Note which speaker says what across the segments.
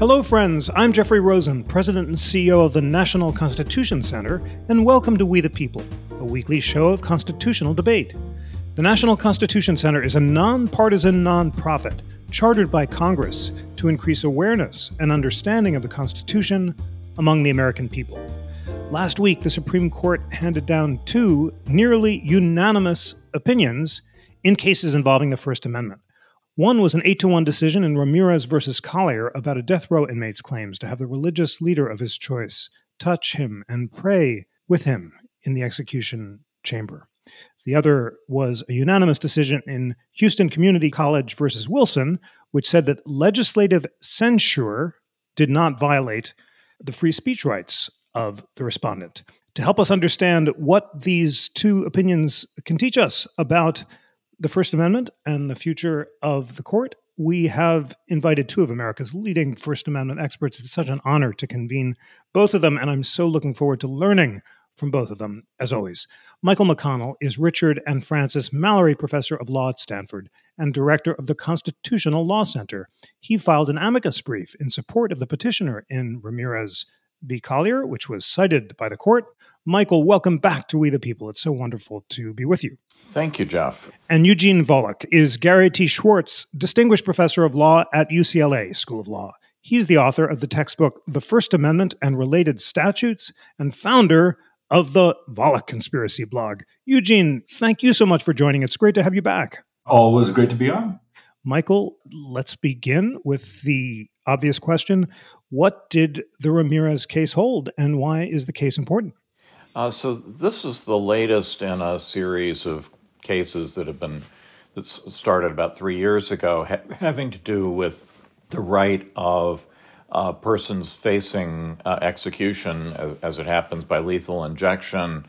Speaker 1: Hello, friends. I'm Jeffrey Rosen, President and CEO of the National Constitution Center, and welcome to We the People, a weekly show of constitutional debate. The National Constitution Center is a nonpartisan nonprofit chartered by Congress to increase awareness and understanding of the Constitution among the American people. Last week, the Supreme Court handed down two nearly unanimous opinions in cases involving the First Amendment. One was an 8 to 1 decision in Ramirez versus Collier about a death row inmate's claims to have the religious leader of his choice touch him and pray with him in the execution chamber. The other was a unanimous decision in Houston Community College versus Wilson, which said that legislative censure did not violate the free speech rights of the respondent. To help us understand what these two opinions can teach us about the First Amendment and the future of the court, we have invited two of America's leading First Amendment experts. It's such an honor to convene both of them, and I'm so looking forward to learning from both of them, as always. Michael McConnell is Richard and Frances Mallory Professor of Law at Stanford and Director of the Constitutional Law Center. He filed an amicus brief in support of the petitioner in Ramirez v. Collier, which was cited by the court. Michael, welcome back to We the People. It's so wonderful to be with you.
Speaker 2: Thank you, Jeff.
Speaker 1: And Eugene Volokh is Gary T. Schwartz, Distinguished Professor of Law at UCLA School of Law. He's the author of the textbook The First Amendment and Related Statutes and founder of the Volokh Conspiracy blog. Eugene, thank you so much for joining. It's great to have you back.
Speaker 3: Always great to be on.
Speaker 1: Michael, let's begin with the obvious question What did the Ramirez case hold, and why is the case important?
Speaker 2: Uh, so, this is the latest in a series of cases that have been that started about three years ago, ha- having to do with the right of uh, persons facing uh, execution, as it happens by lethal injection,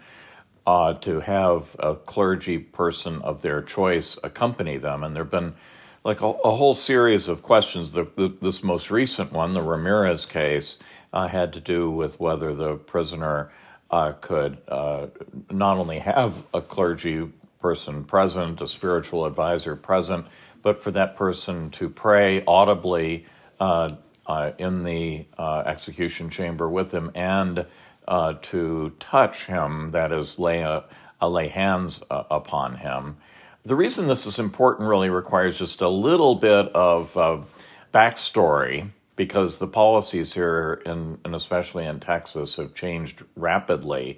Speaker 2: uh, to have a clergy person of their choice accompany them. And there have been like a, a whole series of questions. The, the, this most recent one, the Ramirez case, uh, had to do with whether the prisoner uh, could uh, not only have a clergy person present, a spiritual advisor present, but for that person to pray audibly uh, uh, in the uh, execution chamber with him and to touch him, that is, lay, a, lay hands upon him. The reason this is important really requires just a little bit of uh, backstory because the policies here, in, and especially in Texas, have changed rapidly.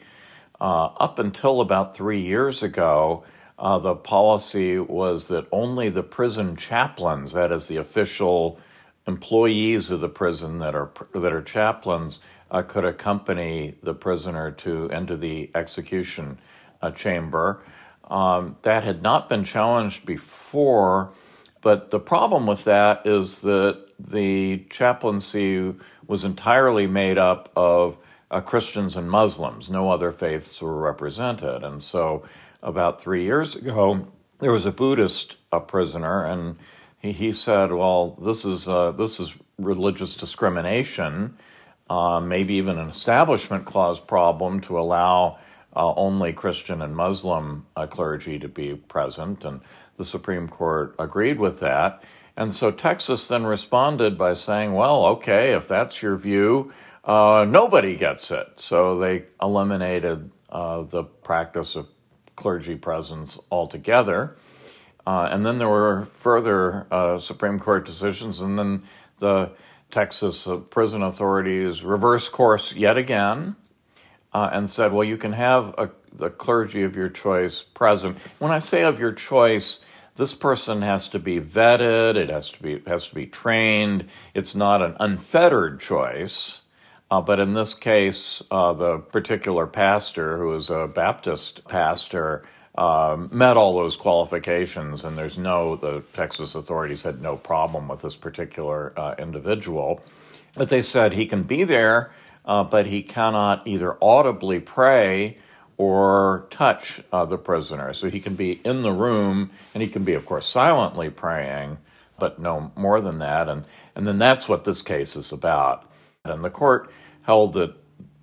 Speaker 2: Uh, up until about three years ago, uh, the policy was that only the prison chaplains, that is, the official employees of the prison that are that are chaplains, uh, could accompany the prisoner to into the execution uh, chamber. Um, that had not been challenged before, but the problem with that is that the chaplaincy was entirely made up of uh, Christians and Muslims. No other faiths were represented. And so, about three years ago, there was a Buddhist a prisoner, and he, he said, "Well, this is uh, this is religious discrimination, uh, maybe even an establishment clause problem to allow." Uh, only Christian and Muslim uh, clergy to be present, and the Supreme Court agreed with that. And so Texas then responded by saying, well, okay, if that's your view, uh, nobody gets it. So they eliminated uh, the practice of clergy presence altogether. Uh, and then there were further uh, Supreme Court decisions, and then the Texas prison authorities reversed course yet again uh, and said, well, you can have a, the clergy of your choice present. When I say of your choice, this person has to be vetted. It has to be has to be trained. It's not an unfettered choice. Uh, but in this case, uh, the particular pastor, who is a Baptist pastor, uh, met all those qualifications, and there's no the Texas authorities had no problem with this particular uh, individual. But they said he can be there uh, but he cannot either audibly pray or touch uh, the prisoner. So he can be in the room and he can be, of course, silently praying, but no more than that. And, and then that's what this case is about. And the court held that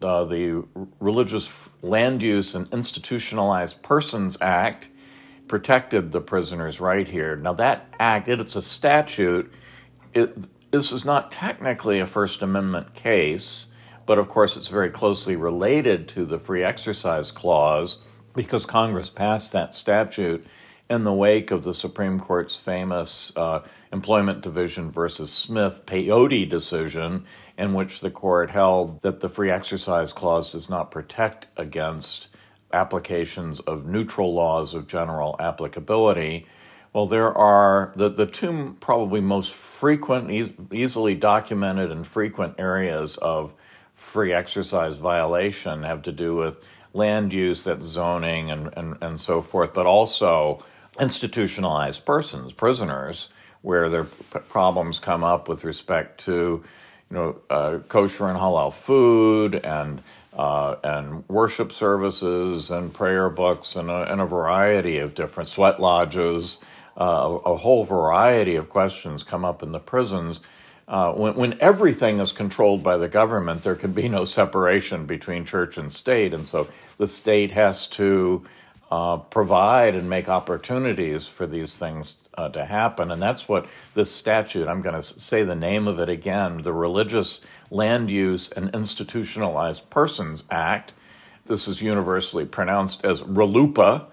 Speaker 2: uh, the Religious Land Use and Institutionalized Persons Act protected the prisoner's right here. Now, that act, it, it's a statute. It, this is not technically a First Amendment case, but of course it's very closely related to the Free Exercise Clause because Congress passed that statute in the wake of the Supreme Court's famous uh, Employment Division versus Smith peyote decision, in which the court held that the Free Exercise Clause does not protect against applications of neutral laws of general applicability. Well, there are the, the two probably most frequent, e- easily documented, and frequent areas of free exercise violation have to do with land use, that zoning, and, and, and so forth, but also institutionalized persons, prisoners, where their problems come up with respect to, you know, uh, kosher and halal food and uh, and worship services and prayer books and a, and a variety of different sweat lodges, uh, a, whole variety of questions come up in the prisons. Uh, when, when everything is controlled by the government, there can be no separation between church and state, and so the state has to uh, provide and make opportunities for these things uh, to happen. And that's what this statute, I'm going to say the name of it again, the Religious Land Use and Institutionalized Persons Act. This is universally pronounced as RLUIPA,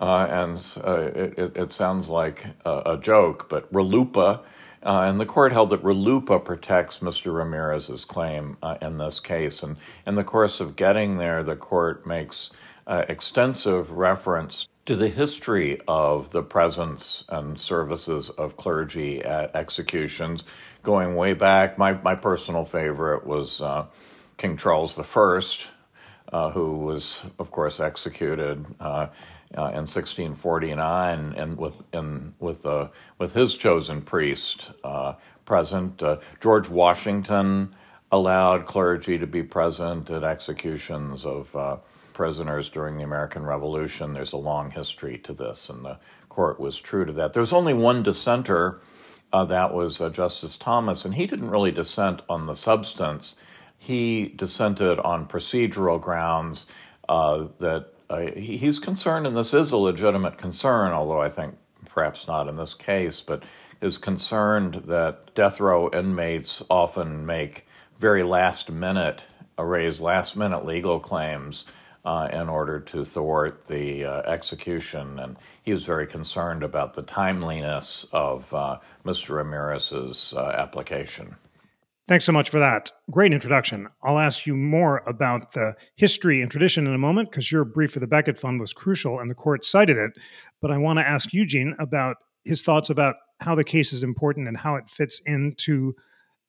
Speaker 2: uh, and uh, it, it, sounds like a, a joke, but RLUIPA. Uh, and the court held that RLUIPA protects Mr. Ramirez's claim uh, in this case. And in the course of getting there, the court makes uh, extensive reference to the history of the presence and services of clergy at executions, going way back. My, my personal favorite was uh, King Charles I, uh, who was, of course, executed. Uh, uh, in 1649, and with with uh, with his chosen priest uh, present, George Washington allowed clergy to be present at executions of prisoners during the American Revolution. There's a long history to this, and the court was true to that. There's only one dissenter, uh, that was uh, Justice Thomas, and he didn't really dissent on the substance. He dissented on procedural grounds uh, that uh, he's concerned, and this is a legitimate concern, although I think perhaps not in this case, but is concerned that death row inmates often make very last minute, raise last minute legal claims uh, in order to thwart the uh, execution. And he was very concerned about the timeliness of uh, Mr. Ramirez's uh, application.
Speaker 1: Thanks so much for that. Great introduction. I'll ask you more about the history and tradition in a moment because your brief for the Becket Fund was crucial and the court cited it. But I want to ask Eugene about his thoughts about how the case is important and how it fits into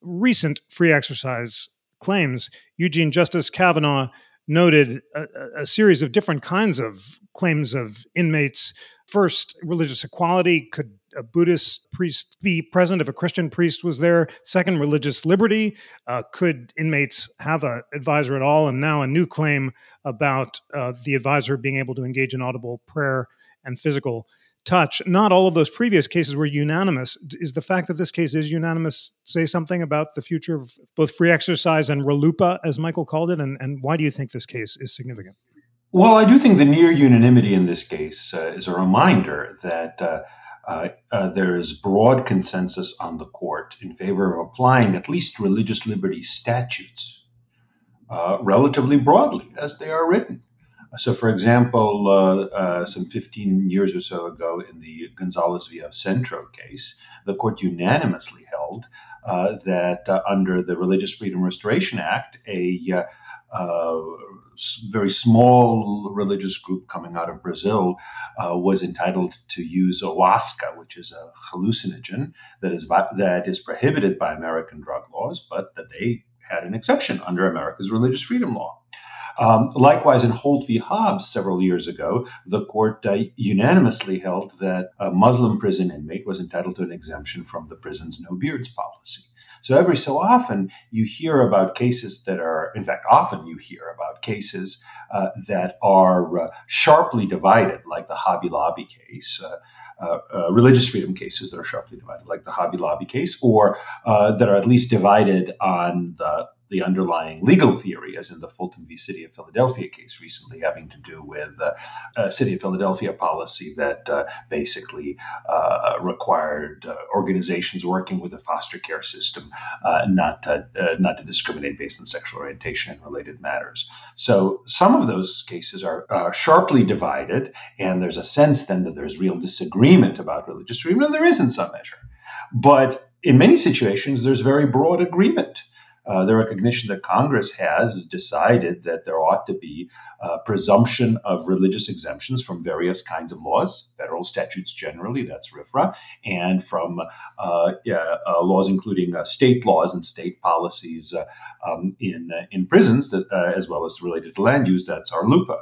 Speaker 1: recent free exercise claims. Eugene, Justice Kavanaugh noted a, a, series of different kinds of claims of inmates. First, religious equality. Could a Buddhist priest be present if a Christian priest was there? Second, religious liberty. Uh, could inmates have an advisor at all? And now a new claim about uh, the advisor being able to engage in audible prayer and physical touch. Not all of those previous cases were unanimous. Is the fact that this case is unanimous say something about the future of both free exercise and RLUIPA, as Michael called it? And, and why do you think this case is significant?
Speaker 3: Well, I do think the near unanimity in this case uh, is a reminder that uh there is broad consensus on the court in favor of applying at least religious liberty statutes uh, relatively broadly as they are written. So, for example, uh, uh, some 15 years or so ago in the Gonzales v. Centro case, the court unanimously held uh, that uh, under the Religious Freedom Restoration Act, a uh, uh, very small religious group coming out of Brazil was entitled to use ayahuasca, which is a hallucinogen that is that is prohibited by American drug laws, but that they had an exception under America's religious freedom law. Um, likewise, in Holt v. Hobbs several years ago, the court uh, unanimously held that a Muslim prison inmate was entitled to an exemption from the prison's no beards policy. So every so often you hear about cases that are, in fact, often you hear about cases uh, that are uh, sharply divided, like the Hobby Lobby case. Uh, uh, uh, religious freedom cases that are sharply divided, like the Hobby Lobby case, or that are at least divided on the the underlying legal theory, as in the Fulton v. City of Philadelphia case recently, having to do with uh, a City of Philadelphia policy that uh, basically uh, required uh, organizations working with the foster care system uh, not to not to discriminate based on sexual orientation and related matters. So some of those cases are sharply divided, and there's a sense then that there's real disagreement about religious freedom, and there is in some measure. But in many situations, there's very broad agreement. Uh, the recognition that Congress has decided that there ought to be presumption of religious exemptions from various kinds of laws, federal statutes generally, that's RFRA, and from uh, uh, laws including uh, state laws and state policies uh, um, in in prisons, that as well as related to land use, that's RLUIPA.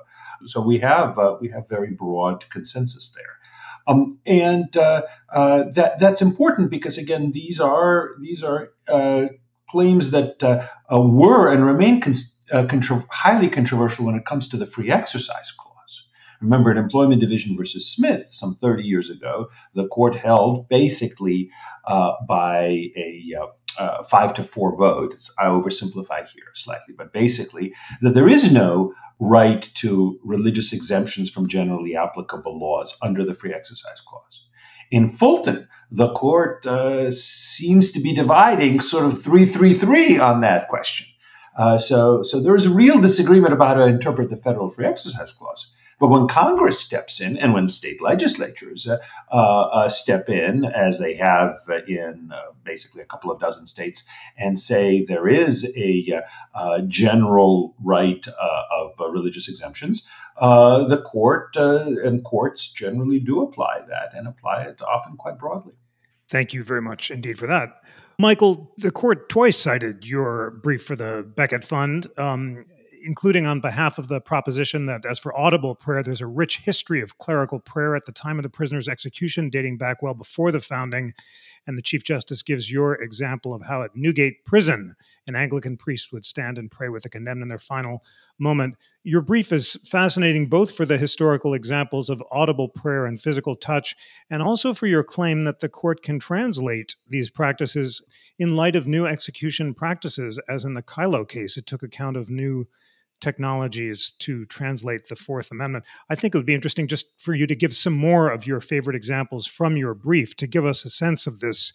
Speaker 3: So we have we have very broad consensus there. Um, and uh, uh, that that's important because again, these are these are uh, claims that uh, uh, were and remain con- uh, contro- highly controversial when it comes to the free exercise clause. Remember, in Employment Division versus Smith, some 30 years ago, the court held basically by a uh, five to four vote. I oversimplify here slightly, but basically that there is no right to religious exemptions from generally applicable laws under the Free Exercise Clause. In Fulton, the court uh, seems to be dividing sort of 333 on that question. Uh, so, so there is real disagreement about how to interpret the Federal Free Exercise Clause. But when Congress steps in and when state legislatures uh, uh, step in, as they have in uh, basically a couple of dozen states, and say there is a uh, general right uh, of religious exemptions, the court and courts generally do apply that and apply it often quite broadly.
Speaker 1: Thank you very much indeed for that. Michael, the court twice cited your brief for the Becket Fund. Um, including on behalf of the proposition that as for audible prayer, there's a rich history of clerical prayer at the time of the prisoner's execution, dating back well before the founding. And the Chief Justice gives your example of how at Newgate Prison, an Anglican priest would stand and pray with the condemned in their final moment. Your brief is fascinating both for the historical examples of audible prayer and physical touch, and also for your claim that the court can translate these practices in light of new execution practices, as in the Kyllo case. It took account of new technologies to translate the Fourth Amendment. I think it would be interesting just for you to give some more of your favorite examples from your brief to give us a sense of this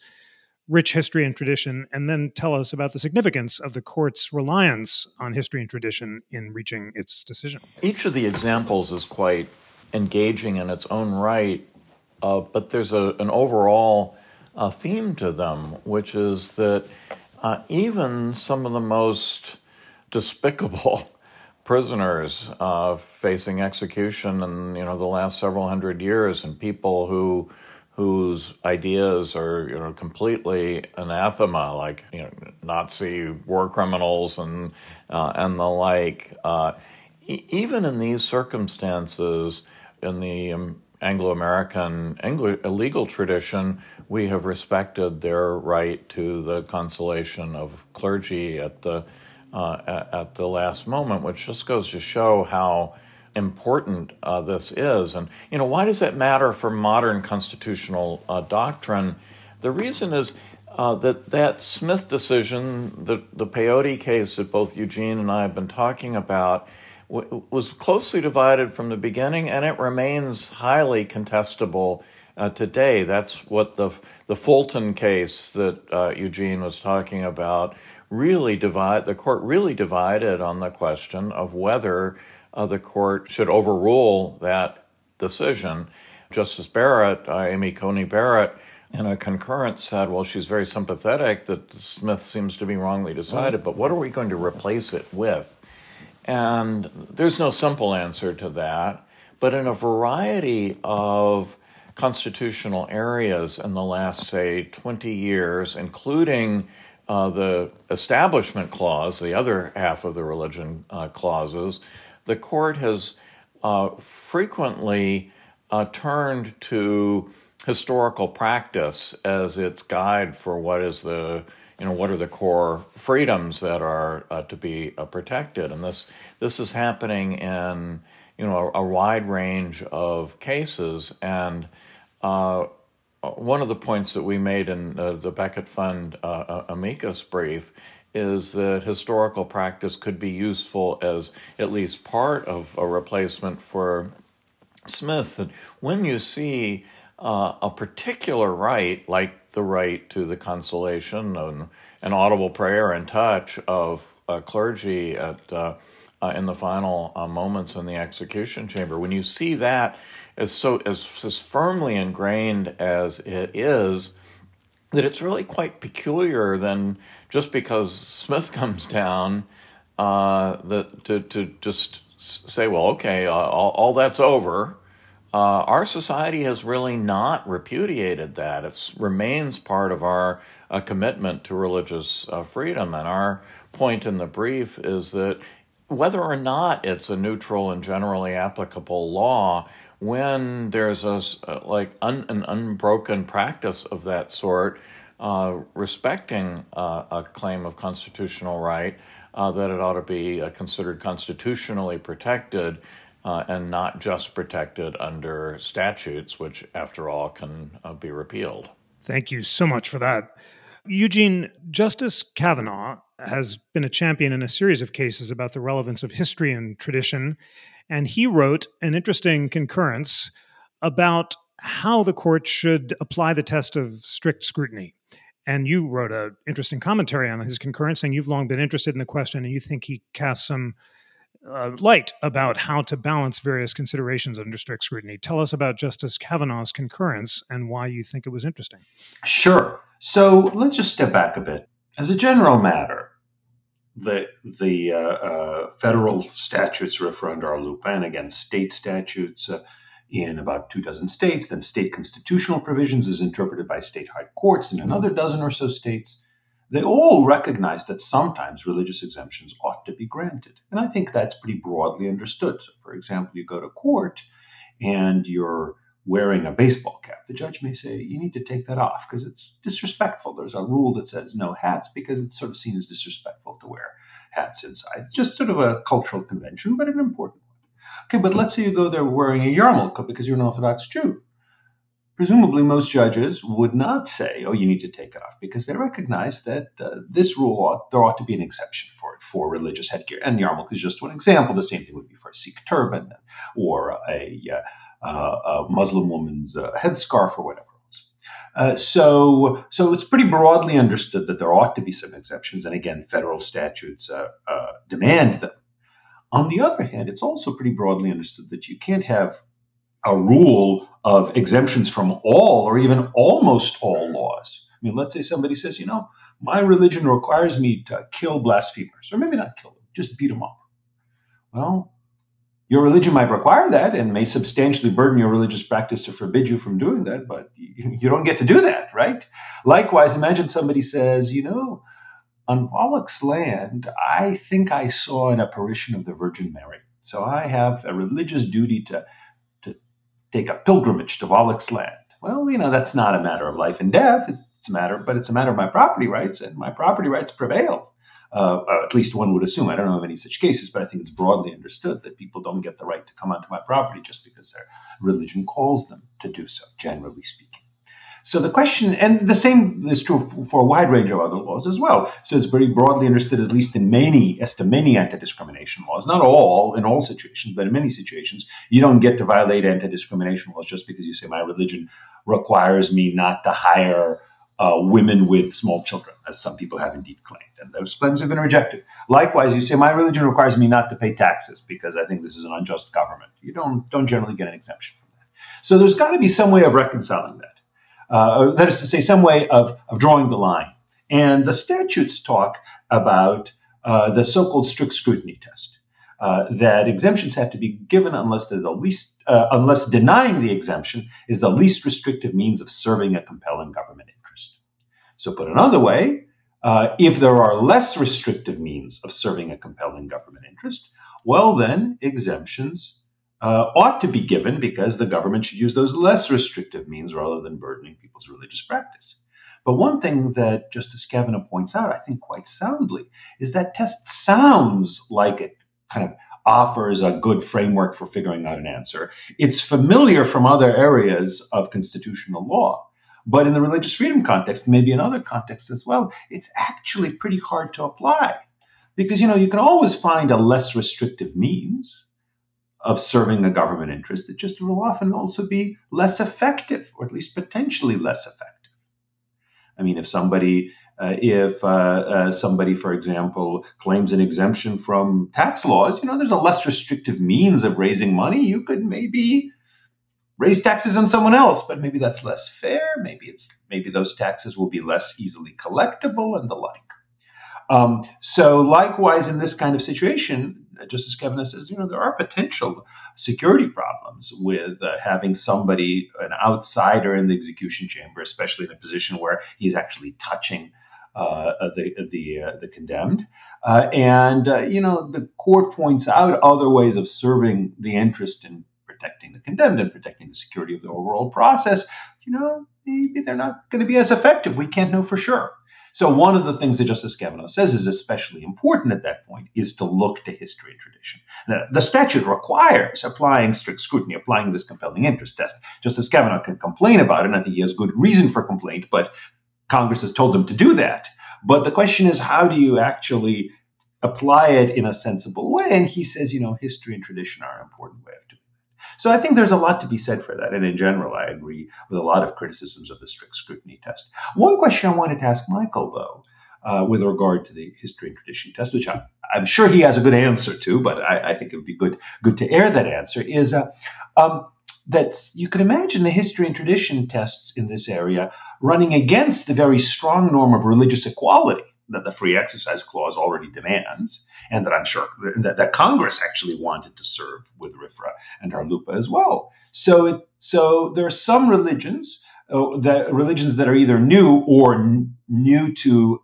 Speaker 1: rich history and tradition, and then tell us about the significance of the court's reliance on history and tradition in reaching its decision.
Speaker 2: Each of the examples is quite engaging in its own right, uh, but there's a, an overall uh, theme to them, which is that uh, even some of the most despicable prisoners uh, facing execution in you know the last several hundred years, and people who whose ideas are you know completely anathema, like you know Nazi war criminals and uh, and the like. Uh, e- even in these circumstances, in the um, Anglo-American Anglo- legal tradition, we have respected their right to the consolation of clergy at the uh, at, at, the last moment, which just goes to show how important uh, this is. And, you know, why does that matter for modern constitutional uh, doctrine? The reason is uh, that that Smith decision, the, the peyote case that both Eugene and I have been talking about, w- was closely divided from the beginning, and it remains highly contestable uh, today. That's what the the Fulton case that uh, Eugene was talking about really divide the court really divided on the question of whether uh, the court should overrule that decision. Justice Barrett, uh, Amy Coney Barrett, in a concurrence said, "Well, she's very sympathetic that Smith seems to be wrongly decided, but what are we going to replace it with?" And there's no simple answer to that, but in a variety of constitutional areas in the last, say, 20 years, including uh, the Establishment Clause, the other half of the religion uh, clauses, the court has uh, frequently uh, turned to historical practice as its guide for what is the you know what are the core freedoms that are uh, to be uh, protected, and this this is happening in you know a, a wide range of cases. And one of the points that we made in uh, the Becket Fund uh, amicus brief is that historical practice could be useful as at least part of a replacement for Smith. And when you see uh, a particular right, like the right to the consolation and an audible prayer and touch of uh, clergy at uh, uh in the final uh, moments in the execution chamber, when you see that as so as, as firmly ingrained as it is, that it's really quite peculiar than just because Smith comes down uh, that to, to just say, well, okay, uh, all, all, that's over. Uh, our society has really not repudiated that. It remains part of our uh, commitment to religious uh, freedom. And our point in the brief is that whether or not it's a neutral and generally applicable law, when there's a uh, like un, an unbroken practice of that sort, uh, respecting uh, a claim of constitutional right, uh, that it ought to be uh, considered constitutionally protected uh, and not just protected under statutes, which, after all, can be repealed.
Speaker 1: Thank you so much for that. Eugene, Justice Kavanaugh has been a champion in a series of cases about the relevance of history and tradition and he wrote an interesting concurrence about how the court should apply the test of strict scrutiny. And you wrote an interesting commentary on his concurrence, saying you've long been interested in the question and you think he casts some uh, light about how to balance various considerations under strict scrutiny. Tell us about Justice Kavanaugh's concurrence and why you think it was interesting.
Speaker 3: Sure. So let's just step back a bit. As a general matter, the the uh, uh, federal statutes referenda RLUIPA against state statutes uh, in about two dozen states. Then state constitutional provisions is interpreted by state high courts in another dozen or so states. They all recognize that sometimes religious exemptions ought to be granted, and I think that's pretty broadly understood. So, for example, you go to court and you're wearing a baseball cap, the judge may say, you need to take that off because it's disrespectful. There's a rule that says no hats because it's sort of seen as disrespectful to wear hats inside. Just sort of a cultural convention, but an important one. Okay, but let's say you go there wearing a yarmulke because you're an Orthodox Jew. Presumably, most judges would not say, "Oh, you need to take it off," because they recognize that uh, this rule ought, there ought to be an exception for it for religious headgear. And yarmulke is just one example. The same thing would be for a Sikh turban or a uh, a Muslim woman's uh, headscarf or whatever. Uh, so, so it's pretty broadly understood that there ought to be some exceptions, and again, federal statutes demand them. On the other hand, it's also pretty broadly understood that you can't have a rule of exemptions from all or even almost all laws. I mean, let's say somebody says, you know, my religion requires me to kill blasphemers, or maybe not kill them, just beat them up. Well, your religion might require that and may substantially burden your religious practice to forbid you from doing that, but you don't get to do that, right? Likewise, imagine somebody says, you know, on Volokh's land, I think I saw an apparition of the Virgin Mary. So I have a religious duty to, to take a pilgrimage to Volokh's land. Well, you know, that's not a matter of life and death. It's a matter, but it's a matter of my property rights, and my property rights prevail. Uh, uh, at least one would assume. I don't know of any such cases, but I think it's broadly understood that people don't get the right to come onto my property just because their religion calls them to do so, generally speaking. So the question, and the same is true for a wide range of other laws as well. So it's very broadly understood, at least in many, as to many anti-discrimination laws, not all in all situations, but in many situations, you don't get to violate anti-discrimination laws just because you say my religion requires me not to hire uh, women with small children, as some people have indeed claimed. And those claims have been rejected. Likewise, you say, my religion requires me not to pay taxes because I think this is an unjust government. You don't, don't generally get an exemption from that. So there's got to be some way of reconciling that. Uh, that is to say, some way of, of drawing the line. And the statutes talk about uh, the so called strict scrutiny test. Uh, that exemptions have to be given unless they're the least, uh, unless denying the exemption is the least restrictive means of serving a compelling government. So, put another way, uh, if there are less restrictive means of serving a compelling government interest, well, then exemptions uh, ought to be given because the government should use those less restrictive means rather than burdening people's religious practice. But one thing that Justice Kavanaugh points out, I think quite soundly, is that test sounds like it kind of offers a good framework for figuring out an answer. It's familiar from other areas of constitutional law. But in the religious freedom context, maybe in other contexts as well, it's actually pretty hard to apply. Because, you know, you can always find a less restrictive means of serving a government interest. It just will often also be less effective, or at least potentially less effective. I mean, if somebody uh, if uh, uh, somebody, for example, claims an exemption from tax laws, you know, there's a less restrictive means of raising money. You could maybe raise taxes on someone else, but maybe that's less fair. Maybe it's maybe those taxes will be less easily collectible and the like. Um, so, likewise, in this kind of situation, Justice Kavanaugh says, you know, there are potential security problems with uh, having somebody, an outsider in the execution chamber, especially in a position where he's actually touching uh, the the uh, the condemned, uh, and uh, you know the court points out other ways of serving the interest in protecting the condemned and protecting the security of the overall process. You know, maybe they're not going to be as effective. We can't know for sure. So one of the things that Justice Kavanaugh says is especially important at that point is to look to history and tradition. The, statute requires applying strict scrutiny, applying this compelling interest test. Justice Kavanaugh can complain about it, and I think he has good reason for complaint, but Congress has told them to do that. But the question is, how do you actually apply it in a sensible way? And he says, you know, history and tradition are an important way of doing. So I think there's a lot to be said for that. And in general, I agree with a lot of criticisms of the strict scrutiny test. One question I wanted to ask Michael, though, uh, with regard to the history and tradition test, which I, am sure he has a good answer to, but I, I, think it would be good good to air that answer, is uh, um, that you can imagine the history and tradition tests in this area running against the very strong norm of religious equality that the free exercise clause already demands, and that I'm sure that, that Congress actually wanted to serve with RFRA and RLUIPA as well. So, it, so there are some religions, uh, that religions that are either new or n- new to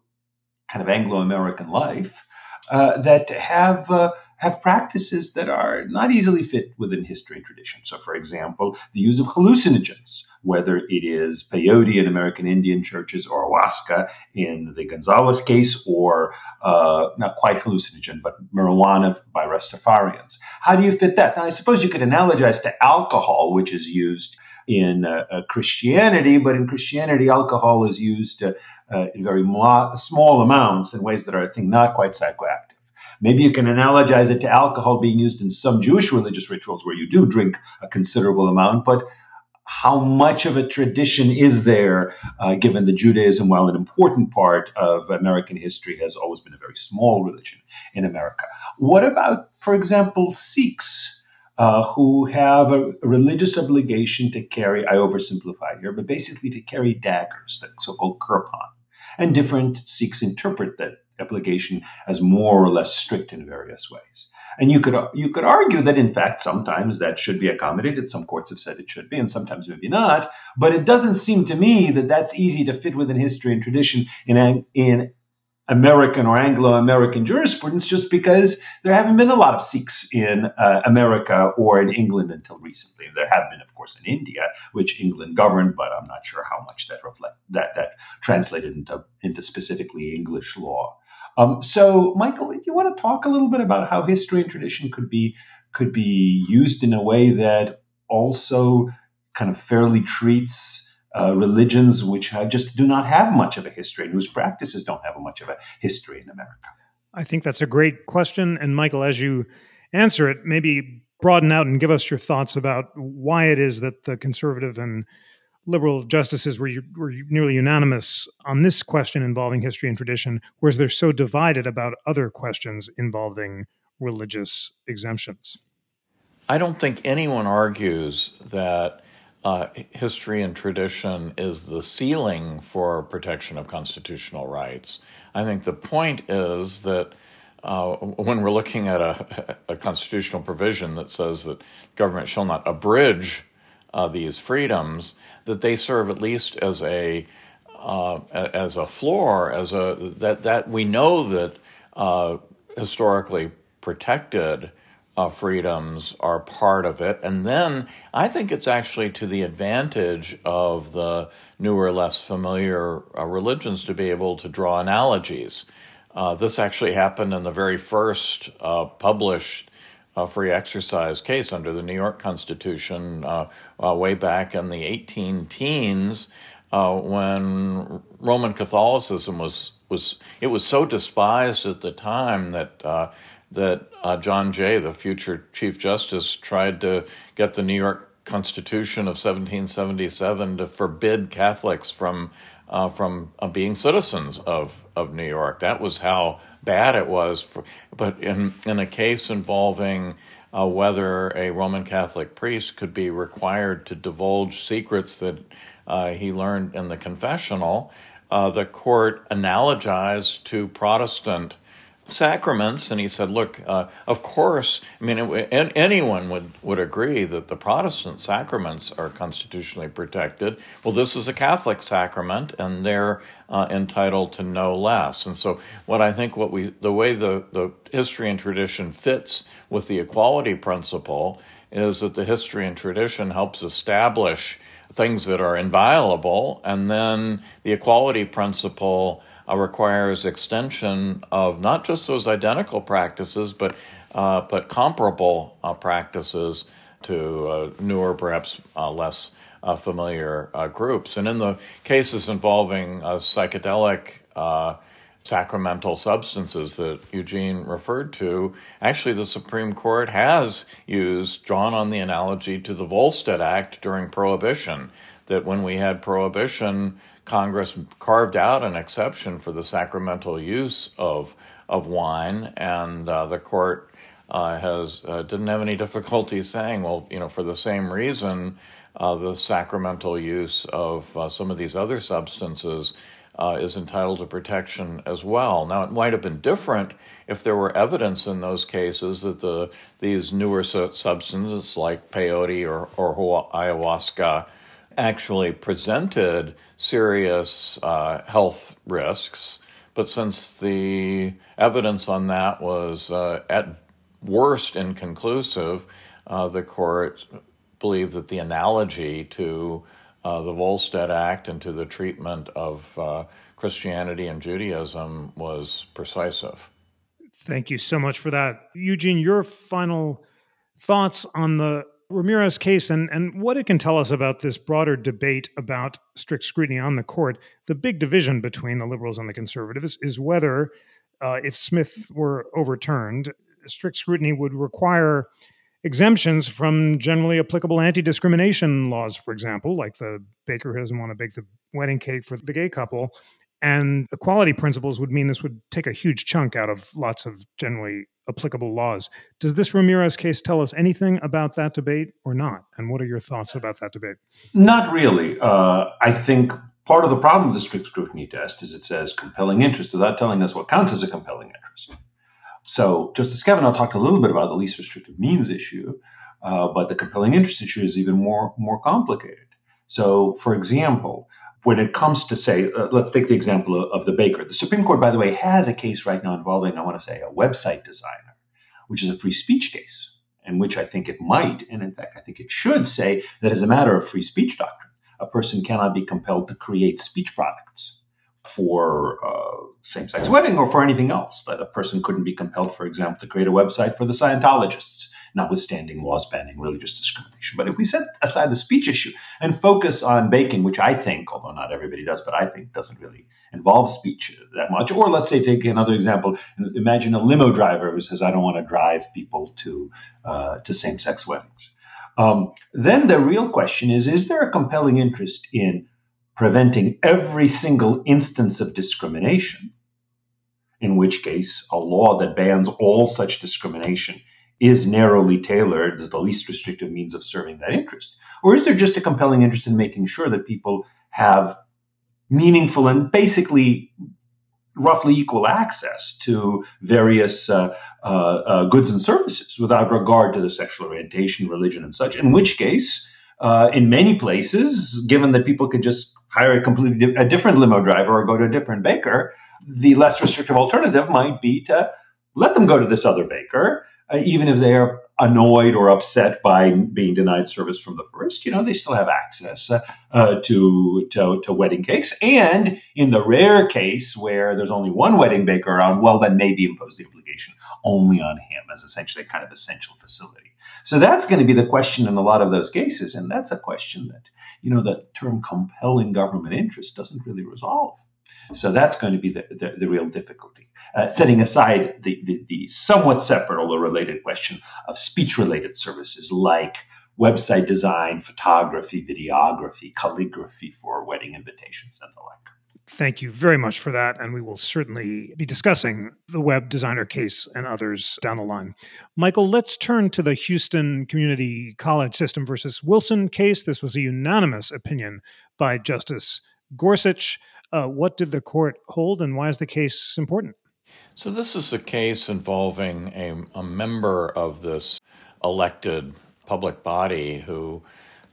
Speaker 3: kind of Anglo-American life, uh, that have uh, have practices that are not easily fit within history and tradition. So, for example, the use of hallucinogens, whether it is peyote in American Indian churches or ayahuasca in the Gonzales case, or uh, not quite hallucinogen, but marijuana by Rastafarians. How do you fit that? Now, I suppose you could analogize to alcohol, which is used in uh, uh, Christianity, but in Christianity, alcohol is used uh, uh in very mo- small amounts in ways that are, I think, not quite psychoactive. Maybe you can analogize it to alcohol being used in some Jewish religious rituals where you do drink a considerable amount, but how much of a tradition is there, uh, given that Judaism, while an important part of American history, has always been a very small religion in America? What about, for example, Sikhs? Uh, who have a, religious obligation to carry, I oversimplify here, but basically to carry daggers, the so called kirpan. And different Sikhs interpret that obligation as more or less strict in various ways. And you could you could argue that in fact sometimes that should be accommodated. Some courts have said it should be, and sometimes maybe not. But it doesn't seem to me that that's easy to fit within history and tradition in in American or Anglo-American jurisprudence, just because there haven't been a lot of Sikhs in uh, America or in England until recently. There have been, of course, in India, which England governed, but I'm not sure how much that reflect that that translated into into specifically English law. Um, so, Michael, do you want to talk a little bit about how history and tradition could be could be used in a way that also kind of fairly treats uh, religions which just do not have much of a history and whose practices don't have much of a history in America?
Speaker 1: I think that's a great question. And Michael, as you answer it, maybe broaden out and give us your thoughts about why it is that the conservative and liberal justices were, were nearly unanimous on this question involving history and tradition, whereas they're so divided about other questions involving religious exemptions.
Speaker 2: I don't think anyone argues that uh, history and tradition is the ceiling for protection of constitutional rights. I think the point is that uh, when we're looking at a, a, constitutional provision that says that government shall not abridge uh, these freedoms, that they serve at least as a uh, as a floor, as a that that we know that uh, historically protected uh, freedoms are part of it, and then I think it's actually to the advantage of the newer, less familiar uh, religions to be able to draw analogies. Uh, this actually happened in the very first published uh, free exercise case under the New York Constitution uh, uh, way back in the 18 teens. uh, when Roman Catholicism was was it was so despised at the time that uh, that uh, John Jay, the future Chief Justice, tried to get the New York Constitution of 1777 to forbid Catholics from from being citizens of, of New York. That was how bad it was. For, but in in a case involving uh, whether a Roman Catholic priest could be required to divulge secrets that uh, he learned in the confessional, uh, the court analogized to Protestant sacraments, and he said, "Look, uh, of course, I mean, it, anyone would would agree that the Protestant sacraments are constitutionally protected. Well, this is a Catholic sacrament, and they're uh, entitled to no less. And so, what I think, what we, the way the the history and tradition fits with the equality principle is that the history and tradition helps establish things that are inviolable, and then the equality principle." Uh, requires extension of not just those identical practices, but uh, but comparable uh, practices to newer, perhaps less familiar groups. And in the cases involving psychedelic sacramental substances that Eugene referred to, actually the Supreme Court has used, drawn on the analogy to the Volstead Act during Prohibition, that when we had Prohibition, Congress carved out an exception for the sacramental use of of wine, and uh, the court uh, has uh, didn't have any difficulty saying, well, you know, for the same reason, uh, the sacramental use of uh, some of these other substances uh, is entitled to protection as well. Now, it might have been different if there were evidence in those cases that the these newer su- substances like peyote or, or ayahuasca actually presented serious uh, health risks. But since the evidence on that was uh, at worst inconclusive, uh, the court believed that the analogy to uh, the Volstead Act and to the treatment of uh, Christianity and Judaism was persuasive.
Speaker 1: Thank you so much for that. Eugene, your final thoughts on the Ramirez case and, and what it can tell us about this broader debate about strict scrutiny on the court. The big division between the liberals and the conservatives is whether, uh, if Smith were overturned, strict scrutiny would require exemptions from generally applicable anti discrimination laws, for example, like the baker who doesn't want to bake the wedding cake for the gay couple. And equality principles would mean this would take a huge chunk out of lots of generally applicable laws. Does this Ramirez case tell us anything about that debate or not? And what are your thoughts about that debate?
Speaker 3: Not really. Uh, I think part of the problem of the strict scrutiny test is it says compelling interest without telling us what counts as a compelling interest. So Justice Kavanaugh talked a little bit about the least restrictive means issue, uh, but the compelling interest issue is even more more complicated. So, for example, when it comes to say, uh, let's take the example of, of, the baker. The Supreme Court, by the way, has a case right now involving, I want to say, a website designer, which is a free speech case, in which I think it might, and in fact, I think it should say that as a matter of free speech doctrine, a person cannot be compelled to create speech products for uh, same-sex wedding or for anything else. That a person couldn't be compelled, for example, to create a website for the Scientologists notwithstanding laws banning religious discrimination. But if we set aside the speech issue and focus on baking, which I think, although not everybody does, but I think doesn't really involve speech that much, or let's say take another example, imagine a limo driver who says, "I don't want to drive people to uh, to same-sex weddings." Um, then the real question is: Is there a compelling interest in preventing every single instance of discrimination? In which case, a law that bans all such discrimination is narrowly tailored as the least restrictive means of serving that interest? Or is there just a compelling interest in making sure that people have meaningful and basically roughly equal access to various uh, uh, uh, goods and services without regard to the sexual orientation, religion, and such? In which case, uh, in many places, given that people could just hire a completely a different limo driver or go to a different baker, the less restrictive alternative might be to let them go to this other baker uh, even if they are annoyed or upset by being denied service from the first, you know, they still have access uh, uh, to, to, to wedding cakes. And in the rare case where there's only one wedding baker around, well, then maybe impose the obligation only on him as essentially a kind of essential facility. So that's going to be the question in a lot of those cases, and that's a question that you know the term compelling government interest doesn't really resolve. So that's going to be the, the, the real difficulty. Uh, setting aside the, the, the somewhat separate, although related question of speech related services like website design, photography, videography, calligraphy for wedding invitations, and the like.
Speaker 1: Thank you very much for that. And we will certainly be discussing the web designer case and others down the line. Michael, let's turn to the Houston Community College System versus Wilson case. This was a unanimous opinion by Justice Gorsuch. Uh, what did the court hold, and why is the case important?
Speaker 2: So, this is a case involving a, a member of this elected public body who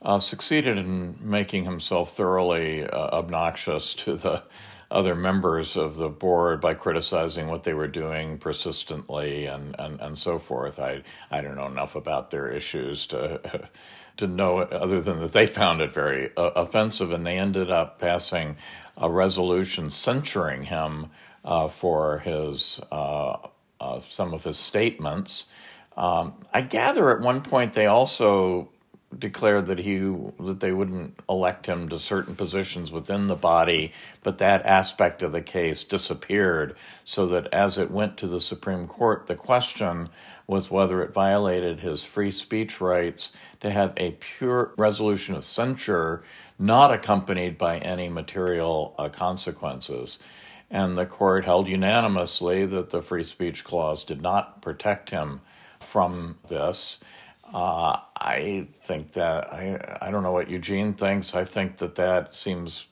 Speaker 2: uh, succeeded in making himself thoroughly uh, obnoxious to the other members of the board by criticizing what they were doing persistently and, and, and so forth. I, I don't know enough about their issues to to know it other than that they found it very uh, offensive and they ended up passing a resolution censuring him uh, for his uh, uh, some of his statements. Um, I gather at one point they also declared that he that they wouldn't elect him to certain positions within the body, but that aspect of the case disappeared. So that as it went to the Supreme Court, the question was whether it violated his free speech rights to have a pure resolution of censure, not accompanied by any material uh, consequences. And the court held unanimously that the free speech clause did not protect him from this. Uh, I think that I I don't know what Eugene thinks. I think that that seems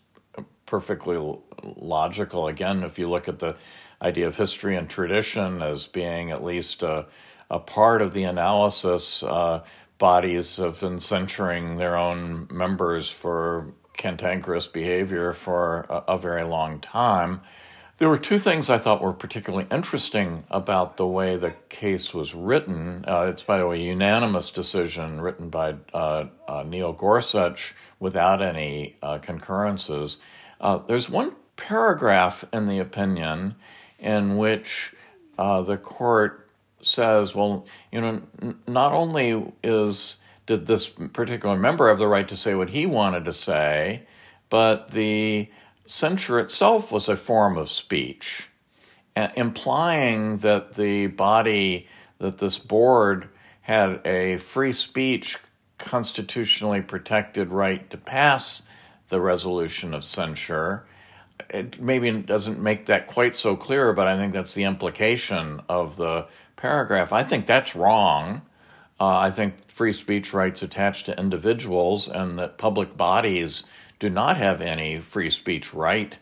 Speaker 2: perfectly logical. Again, if you look at the idea of history and tradition as being at least a, a part of the analysis, uh, bodies have been censuring their own members for cantankerous behavior for a, a very long time. There were two things I thought were particularly interesting about the way the case was written. Uh, it's, by the way, a unanimous decision written by uh, uh, Neil Gorsuch without any uh, concurrences. Uh, there's one paragraph in the opinion in which uh, the court says, well, you know, not only is did this particular member have the right to say what he wanted to say, but the censure itself was a form of speech, implying that the body, that this board had a free speech, constitutionally protected right to pass the resolution of censure. It maybe doesn't make that quite so clear, but I think that's the implication of the paragraph. I think that's wrong. Uh, I think free speech rights attached to individuals and that public bodies do not have any free speech right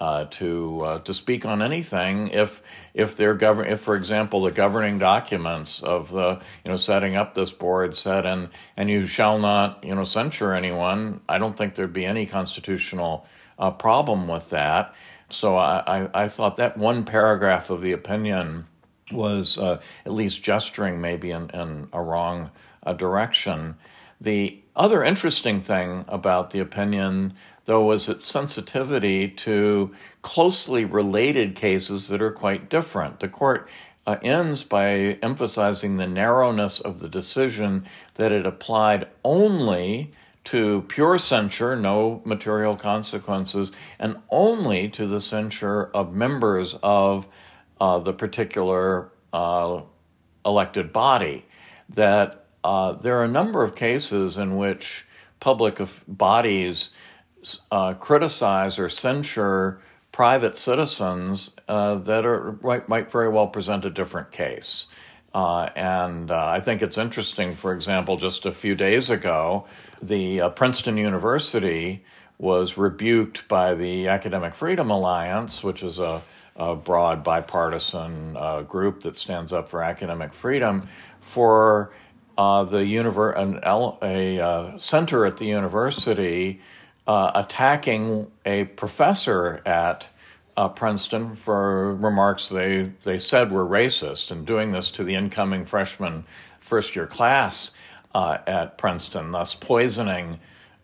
Speaker 2: uh, to uh, to speak on anything if if they're govern if for example the governing documents of the you know setting up this board said and and you shall not you know censure anyone I don't think there'd be any constitutional uh, problem with that so I, I, I thought that one paragraph of the opinion was uh, at least gesturing maybe in, in a wrong uh, direction the other interesting thing about the opinion, though, was its sensitivity to closely related cases that are quite different. The court uh, ends by emphasizing the narrowness of the decision that it applied only to pure censure, no material consequences, and only to the censure of members of uh, the particular uh, elected body. That uh, there are a number of cases in which public bodies uh, criticize or censure private citizens uh, that are might, might, very well present a different case. Uh, and I think it's interesting, for example, just a few days ago, the Princeton University was rebuked by the Academic Freedom Alliance, which is a, a broad bipartisan group that stands up for academic freedom, for uh, the univer- an, a uh, center at the university uh, attacking a professor at uh, Princeton for remarks they, they said were racist and doing this to the incoming freshman first year class uh, at Princeton, thus poisoning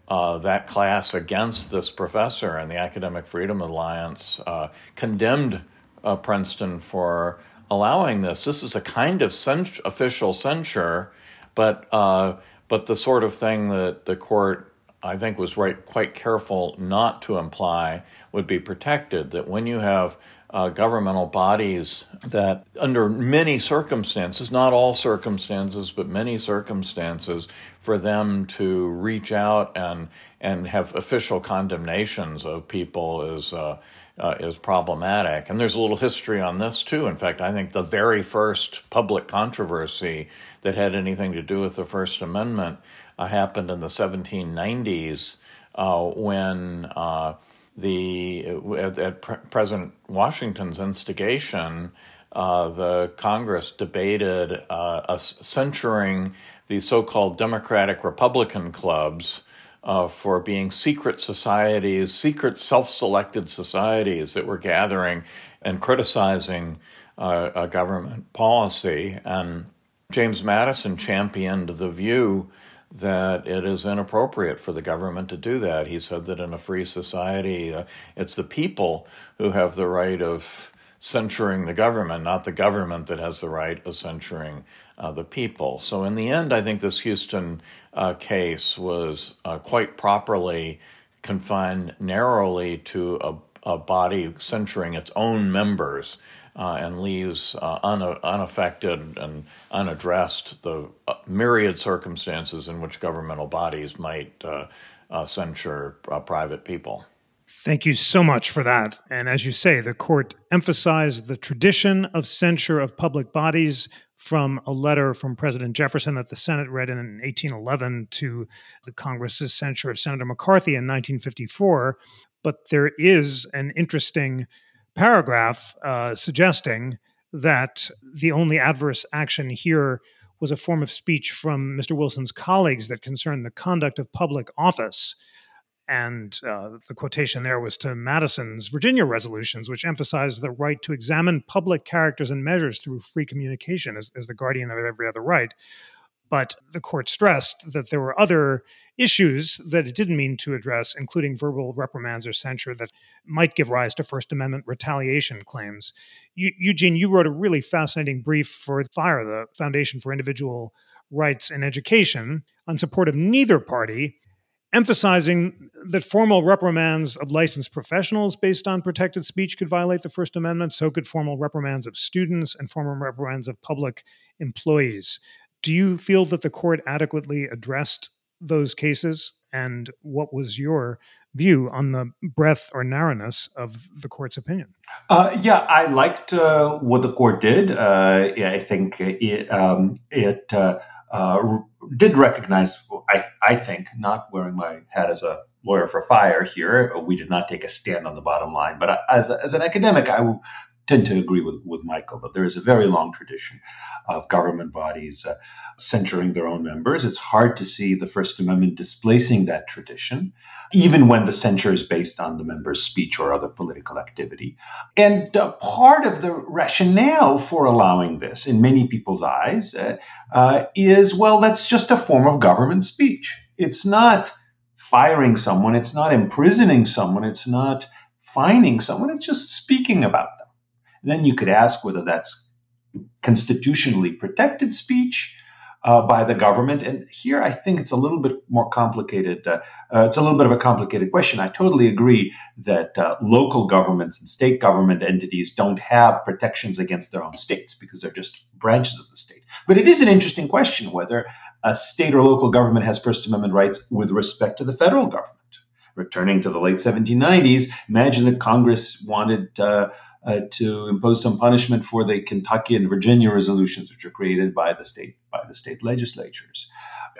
Speaker 2: uh, that class against this professor. And the Academic Freedom Alliance uh, condemned uh, Princeton for allowing this. This is a kind of cens- official censure, but uh, but the sort of thing that the court I think was right quite careful not to imply would be protected. That when you have uh, governmental bodies that, under many circumstances, not all circumstances, but many circumstances, for them to reach out and and have official condemnations of people is uh, uh, is problematic. And there's a little history on this too. In fact, I think the very first public controversy that had anything to do with the First Amendment uh, happened in the 1790s uh, when uh, the at, at President Washington's instigation, uh, the Congress debated uh, censuring the so-called Democratic Republican clubs uh, for being secret societies, secret self-selected societies that were gathering and criticizing uh, government policy. And James Madison championed the view that it is inappropriate for the government to do that. He said that in a free society, uh, it's the people who have the right of censuring the government, not the government that has the right of censuring uh, the people. So, in the end, I think this Houston uh, case was uh, quite properly confined narrowly to a, a body censuring its own members uh, and leaves uh, un- unaffected and unaddressed the uh, myriad circumstances in which governmental bodies might censure private people.
Speaker 1: Thank you so much for that. And as you say, the court emphasized the tradition of censure of public bodies from a letter from President Jefferson that the Senate read in 1811 to the Congress's censure of Senator McCarthy in 1954. But there is an interesting paragraph uh, suggesting that the only adverse action here was a form of speech from Mr. Wilson's colleagues that concerned the conduct of public office. And uh, the quotation there was to Madison's Virginia resolutions, which emphasized the right to examine public characters and measures through free communication as, as the guardian of every other right. But the court stressed that there were other issues that it didn't mean to address, including verbal reprimands or censure that might give rise to First Amendment retaliation claims. Eugene, you wrote a really fascinating brief for FIRE, the Foundation for Individual Rights in Education, on support of neither party, emphasizing that formal reprimands of licensed professionals based on protected speech could violate the First Amendment, so could formal reprimands of students and formal reprimands of public employees. Do you feel that the court adequately addressed those cases? And what was your view on the breadth or narrowness of the court's opinion?
Speaker 3: Uh, yeah, I liked uh, what the court did. Uh, yeah, I think it, um, it uh, did recognize, I, I think, not wearing my hat as a lawyer for fire here, we did not take a stand on the bottom line. But as, as an academic, I tend to agree with, with Michael that there is a very long tradition of government bodies uh, censuring their own members. It's hard to see the First Amendment displacing that tradition, even when the censure is based on the member's speech or other political activity. And uh, part of the rationale for allowing this, in many people's eyes, uh, uh is well, that's just a form of government speech. It's not firing someone, it's not imprisoning someone, it's not fining someone, it's just speaking about them. Then you could ask whether that's constitutionally protected speech uh, by the government. And here I think it's a little bit more complicated. Uh, uh, it's a little bit of a complicated question. I totally agree that uh, local governments and state government entities don't have protections against their own states because they're just branches of the state. But it is an interesting question whether a state or local government has First Amendment rights with respect to the federal government. Returning to the late 1790s, imagine that Congress wanted uh, to impose some punishment for the Kentucky and Virginia resolutions, which were created by the state by the state legislatures,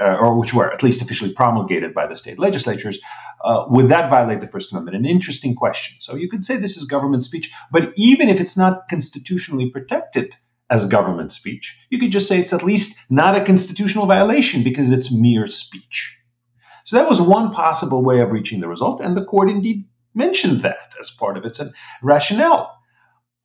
Speaker 3: uh, or which were at least officially promulgated by the state legislatures. Uh, would that violate the First Amendment? An interesting question. So you could say this is government speech, but even if it's not constitutionally protected as government speech, you could just say it's at least not a constitutional violation because it's mere speech. So that was one possible way of reaching the result, and the court indeed mentioned that as part of its rationale.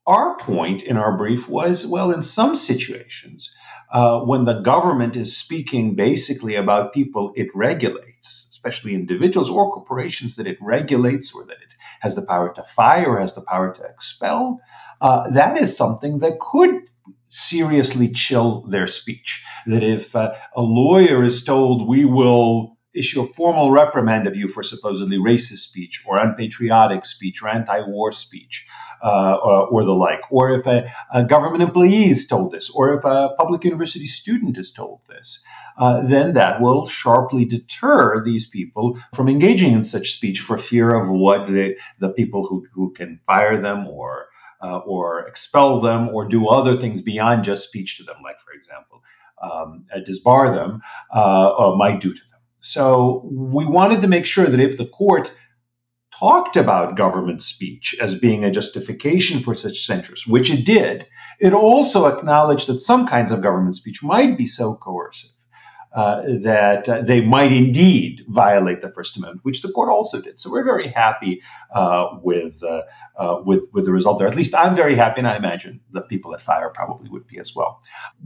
Speaker 3: Our point in our brief was well, in some situations, uh, when the government is speaking basically about people it regulates, especially individuals or corporations that it regulates or that it has the power to fire or has the power to expel, uh, that is something that could seriously chill their speech. That if uh, a lawyer is told, we will issue a formal reprimand of you for supposedly racist speech or unpatriotic speech or anti war speech. Uh, or, or, the like, or if a, a, government employee is told this, or if a public university student is told this, uh, then that will sharply deter these people from engaging in such speech for fear of what the, people who, who can fire them or uh, or expel them or do other things beyond just speech to them, like, for example, um, disbar them, uh, might do to them. So we wanted to make sure that if the court talked about government speech as being a justification for such censures, which it did, it also acknowledged that some kinds of government speech might be so coercive uh, that uh, they might indeed violate the First Amendment, which the court also did. So we're very happy uh, with uh, uh, with with the result there. At least I'm very happy, and I imagine the people at Fire probably would be as well.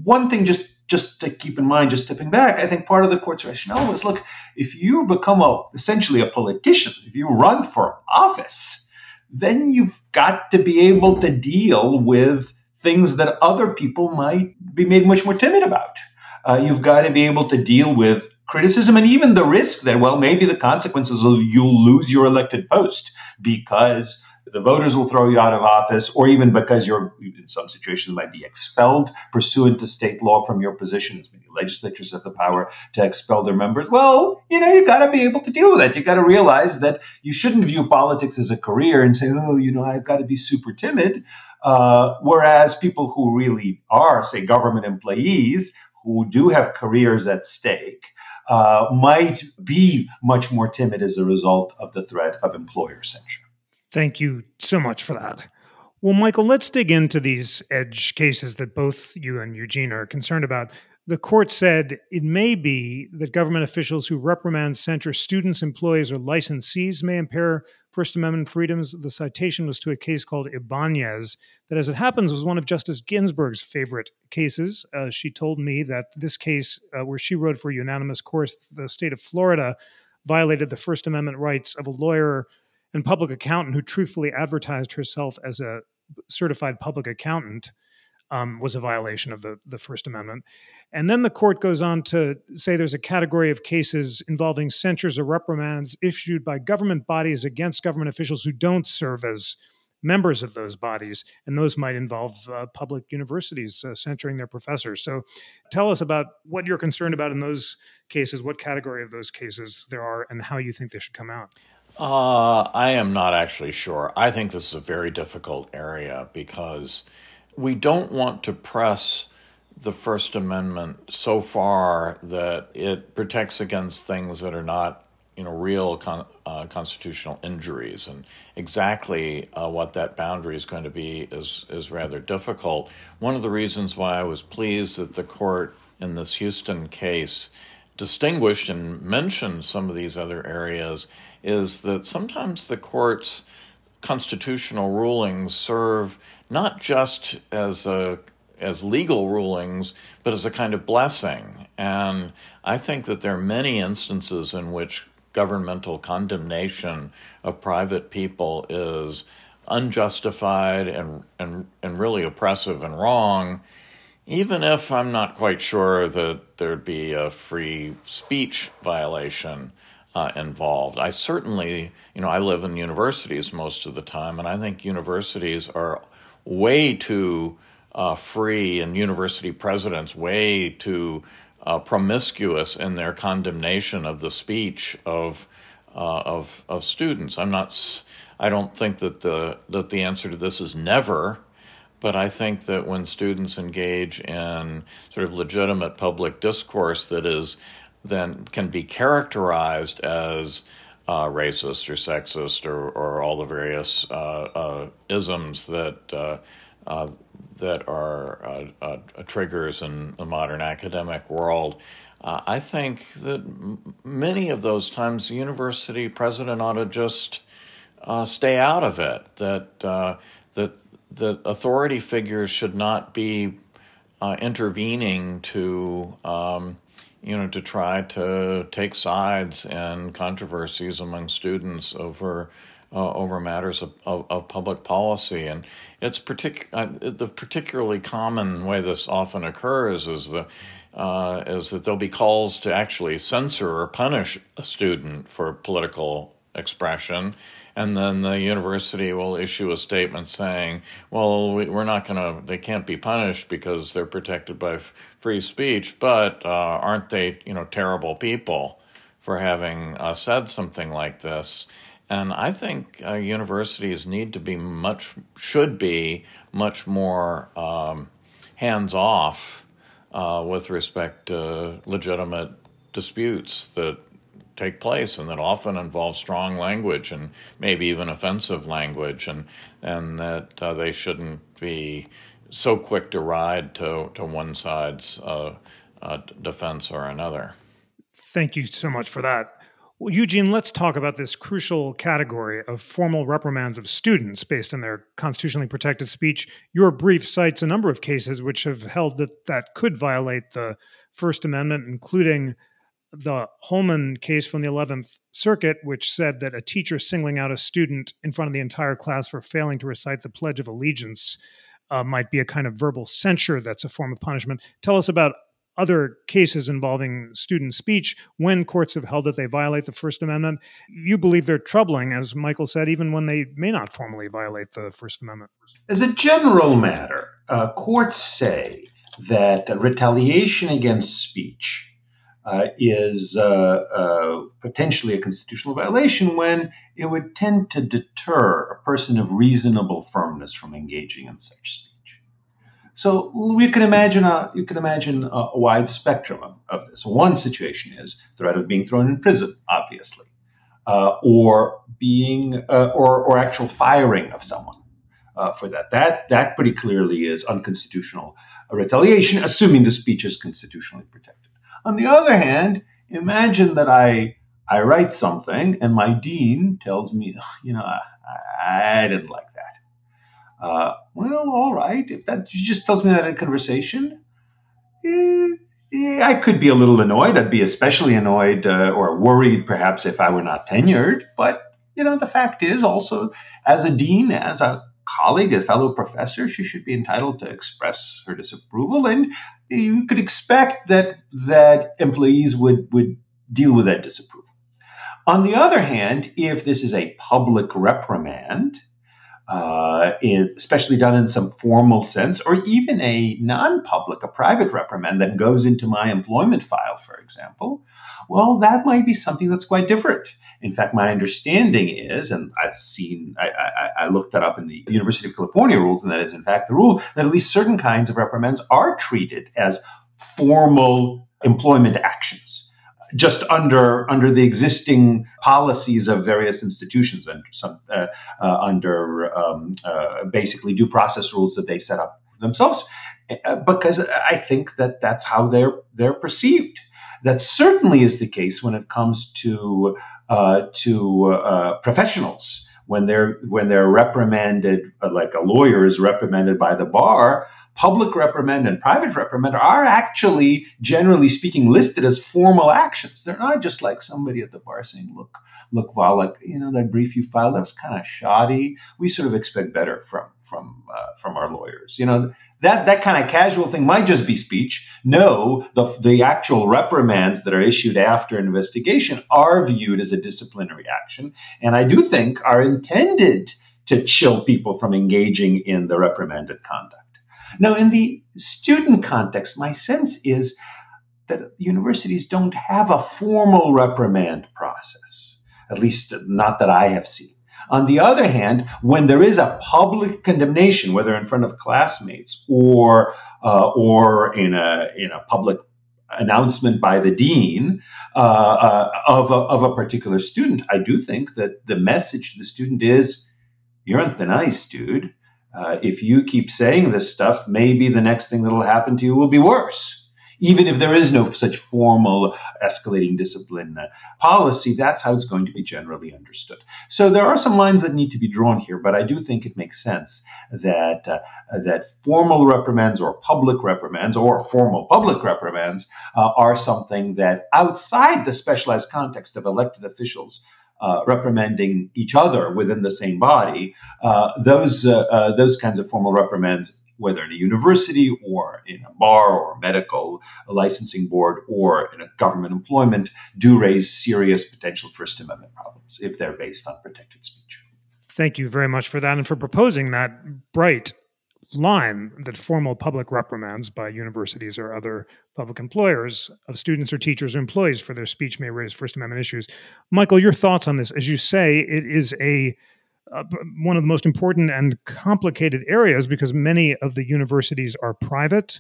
Speaker 3: One thing, just just to keep in mind, just stepping back, I think part of the court's rationale was: look, if you become a essentially a politician, if you run for office, then you've got to be able to deal with things that other people might be made much more timid about. Uh, you've got to be able to deal with criticism and even the risk that, well, maybe the consequences of you'll lose your elected post because the voters will throw you out of office, or even because you're, in some situations, might be expelled pursuant to state law from your position, as many legislatures have the power to expel their members. Well, you know, you've got to be able to deal with that. You've got to realize that you shouldn't view politics as a career and say, oh, you know, I've got to be super timid. Uh, whereas people who really are, say, government employees, who do have careers at stake uh, might be much more timid as a result of the threat of employer censure.
Speaker 1: Thank you so much for that. Well, Michael, let's dig into these edge cases that both you and Eugene are concerned about. The court said it may be that government officials who reprimand, censure students, employees, or licensees may impair First Amendment freedoms. The citation was to a case called Ibanez, that, as it happens, was one of Justice Ginsburg's favorite cases. Uh, she told me that this case, uh, where she wrote for a unanimous course, the state of Florida violated the First Amendment rights of a lawyer and public accountant who truthfully advertised herself as a certified public accountant um, was a violation of the, the First Amendment. And then the court goes on to say there's a category of cases involving censures or reprimands issued by government bodies against government officials who don't serve as members of those bodies, and those might involve uh, public universities uh, censuring their professors. So, tell us about what you're concerned about in those cases, what category of those cases there are, and how you think they should come out.
Speaker 2: Uh, I am not actually sure. I think this is a very difficult area because we don't want to press the First Amendment so far that it protects against things that are not, you know, real con- uh, constitutional injuries, and exactly uh, what that boundary is going to be is is rather difficult. One of the reasons why I was pleased that the court in this Houston case distinguished and mentioned some of these other areas is that sometimes the court's constitutional rulings serve not just as a as legal rulings, but as a kind of blessing. And I think that there are many instances in which governmental condemnation of private people is unjustified and, and, and really oppressive and wrong, even if I'm not quite sure that there'd be a free speech violation uh, involved. I certainly, you know, I live in universities most of the time, and I think universities are way too uh, free and university presidents way too uh, promiscuous in their condemnation of the speech of uh, of of students. I'm not. I don't think that the that the answer to this is never, but I think that when students engage in sort of legitimate public discourse that is then can be characterized as uh, racist or sexist or, or all the various uh, uh, isms that uh, uh, that are triggers in the modern academic world. I think that many of those times the university president ought to just stay out of it. That that that authority figures should not be uh, intervening to um, you know to try to take sides in controversies among students over uh, over matters of, of, of, public policy. And it's partic- uh, the particularly common way this often occurs is the uh, is that there'll be calls to actually censor or punish a student for political expression. And then the university will issue a statement saying, well, we, are not going to, they can't be punished because they're protected by f- free speech, but uh, aren't they, you know, terrible people for having uh, said something like this? And I think uh, universities need to be much, should be much more um, hands off uh, with respect to legitimate disputes that take place and that often involve strong language and maybe even offensive language, and, and that uh, they shouldn't be so quick to ride to, to one side's uh, uh, defense or another.
Speaker 1: Thank you so much for that. Well, Eugene, let's talk about this crucial category of formal reprimands of students based on their constitutionally protected speech. Your brief cites a number of cases which have held that that could violate the First Amendment, including the Holloman case from the 11th Circuit, which said that a teacher singling out a student in front of the entire class for failing to recite the Pledge of Allegiance uh, might be a kind of verbal censure that's a form of punishment. Tell us about other cases involving student speech when courts have held that they violate the First Amendment. You believe they're troubling, as Michael said, even when they may not formally violate the First Amendment.
Speaker 3: As a general matter, uh, courts say that retaliation against speech uh, is uh, uh, potentially a constitutional violation when it would tend to deter a person of reasonable firmness from engaging in such speech. So we can imagine a you can imagine a, a wide spectrum of, of, this. One situation is threat of being thrown in prison, obviously, uh, or being uh, or or actual firing of someone uh, for that. That that pretty clearly is unconstitutional retaliation, assuming the speech is constitutionally protected. On the other hand, imagine that I I write something and my dean tells me, you know, I, I didn't like that. uh, well, all right. If that just tells me that in conversation, eh, eh, I could be a little annoyed. I'd be especially annoyed uh, or worried, perhaps, if I were not tenured. But you know, the fact is, also as a dean, as a colleague, a fellow professor, she should be entitled to express her disapproval, and you could expect that that employees would would deal with that disapproval. On the other hand, if this is a public reprimand, uh, especially done in some formal sense, or even a non public, a private reprimand that goes into my employment file, for example, well, that might be something that's quite different. In fact, my understanding is, and I've seen, I, I, I, looked that up in the University of California rules, and that is in fact the rule, that at least certain kinds of reprimands are treated as formal employment actions just under under the existing policies of various institutions and some uh, uh, under um, uh, basically due process rules that they set up themselves uh, because I think that that's how they're they're perceived. That certainly is the case when it comes to uh, to professionals when they're when they're reprimanded like a lawyer is reprimanded by the bar public reprimand and private reprimand are actually, generally speaking, listed as formal actions. They're not just like somebody at the bar saying, "Look, look, Volokh, you know that brief you filed that was kind of shoddy. We sort of expect better from from uh, from our lawyers." You know that that kind of casual thing might just be speech. No, the the actual reprimands that are issued after an investigation are viewed as a disciplinary action, and I do think are intended to chill people from engaging in the reprimanded conduct. Now, in the student context, my sense is that universities don't have a formal reprimand process, at least not that I have seen. On the other hand, when there is a public condemnation, whether in front of classmates or uh, or in a in a public announcement by the dean uh, uh, of, a, of a particular student, I do think that the message to the student is, "You're on thin ice, dude uh, if you keep saying this stuff, maybe the next thing that'll happen to you will be worse. even if there is no such formal escalating discipline uh, policy, that's how it's going to be generally understood. So there are some lines that need to be drawn here, but I do think it makes sense that uh, that formal reprimands or public reprimands or formal public reprimands uh, are something that outside the specialized context of elected officials uh, reprimanding each other within the same body, uh, those uh, uh, those kinds of formal reprimands, whether in a university or in a bar or a medical licensing board or in a government employment, do raise serious potential First Amendment problems if they're based on protected speech.
Speaker 1: Thank you very much for that and for proposing that bright line that formal public reprimands by universities or other public employers of students or teachers or employees for their speech may raise First Amendment issues. Michael, your thoughts on this? As you say, it is a uh, one of the most important and complicated areas because many of the universities are private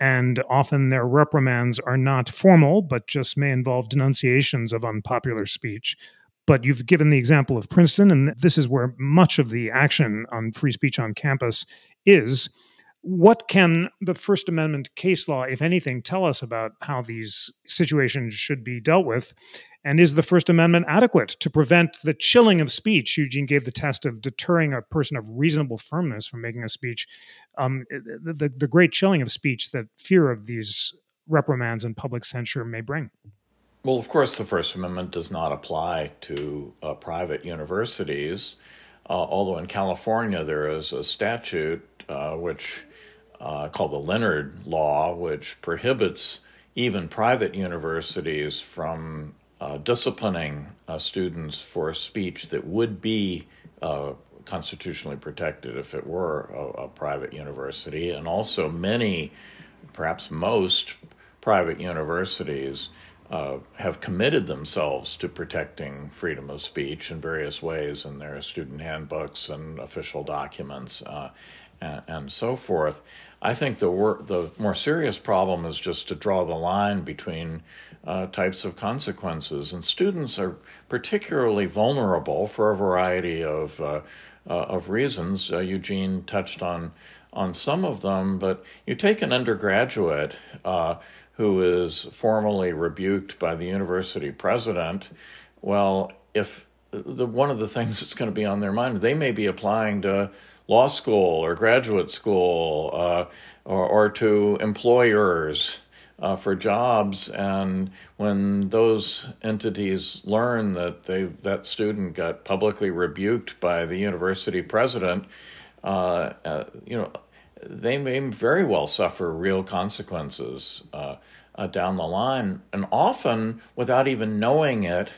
Speaker 1: and often their reprimands are not formal but just may involve denunciations of unpopular speech but you've given the example of Princeton, and this is where much of the action on free speech on campus is what can the First Amendment case law, if anything, tell us about how these situations should be dealt with? And is the First Amendment adequate to prevent the chilling of speech? Eugene gave the test of deterring a person of reasonable firmness from making a speech. Um, the, the, the great chilling of speech that fear of these reprimands and public censure may bring.
Speaker 2: Well, of course, the First Amendment does not apply to uh, private universities, uh, although in California there is a statute uh, which uh, called the Leonard Law, which prohibits even private universities from uh, disciplining uh, students for speech that would be constitutionally protected if it were a, a, private university. And also, many, perhaps most, private universities uh, have committed themselves to protecting freedom of speech in various ways in their student handbooks and official documents. Uh, and, and so forth. I think the wor- the more serious problem is just to draw the line between uh, types of consequences, and students are particularly vulnerable for a variety of uh, uh, of reasons. Uh, Eugene touched on on some of them, but you take an undergraduate uh, who is formally rebuked by the university president. Well, if the one of the things that's going to be on their mind, they may be applying to law school or graduate school uh, or, or, to employers uh, for jobs. And when those entities learn that they that student got publicly rebuked by the university president, uh, uh you know, they may very well suffer real consequences uh, down the line, and often without even knowing it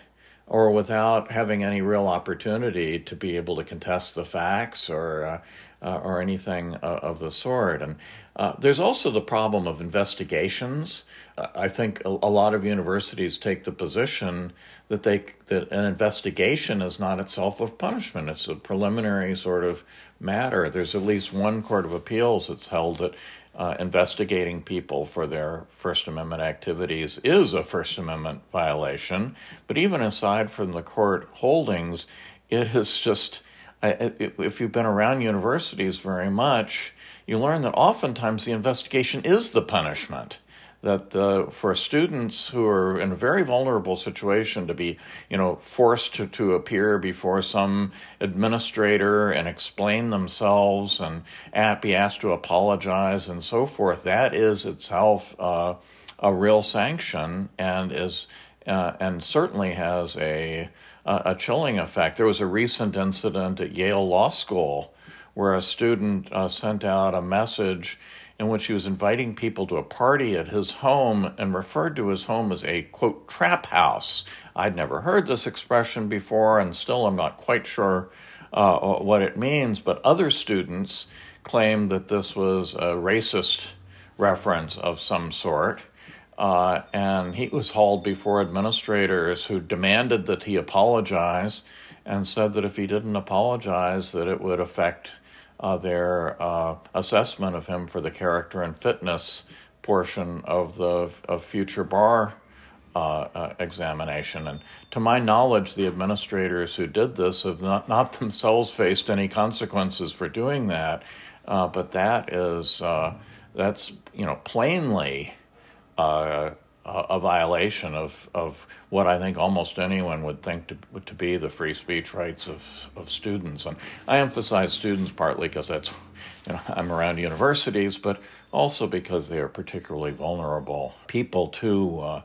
Speaker 2: or without having any real opportunity to be able to contest the facts or uh, uh, or anything uh, of the sort. And uh, there's also the problem of investigations. Uh, I think a, a, lot of universities take the position that they that an investigation is not itself a punishment. It's a preliminary sort of matter. There's at least one court of appeals that's held that uh, investigating people for their First Amendment activities is a First Amendment violation. But even aside from the court holdings, it is just, if you've been around universities very much, you learn that oftentimes the investigation is the punishment that the, for students who are in a very vulnerable situation to be, you know, forced to, to appear before some administrator and explain themselves and be asked to apologize and so forth, that is itself uh, a real sanction and is uh, and certainly has a a chilling effect. There was a recent incident at Yale Law School where a student uh, sent out a message in which he was inviting people to a party at his home and referred to his home as a quote trap house. I'd never heard this expression before and still I'm not quite sure uh, what it means, but other students claimed that this was a racist reference of some sort. Uh, and he was hauled before administrators who demanded that he apologize and said that if he didn't apologize that it would affect uh, their uh, assessment of him for the character and fitness portion of the of future bar uh, uh, examination. And to my knowledge, the administrators who did this have not, not themselves faced any consequences for doing that. Uh, but that is uh, that's you know plainly a violation of, of what I think almost anyone would think to, to be the free speech rights of, of students. And I emphasize students partly because that's, you know, I'm around universities, but also because they are particularly vulnerable people to, uh,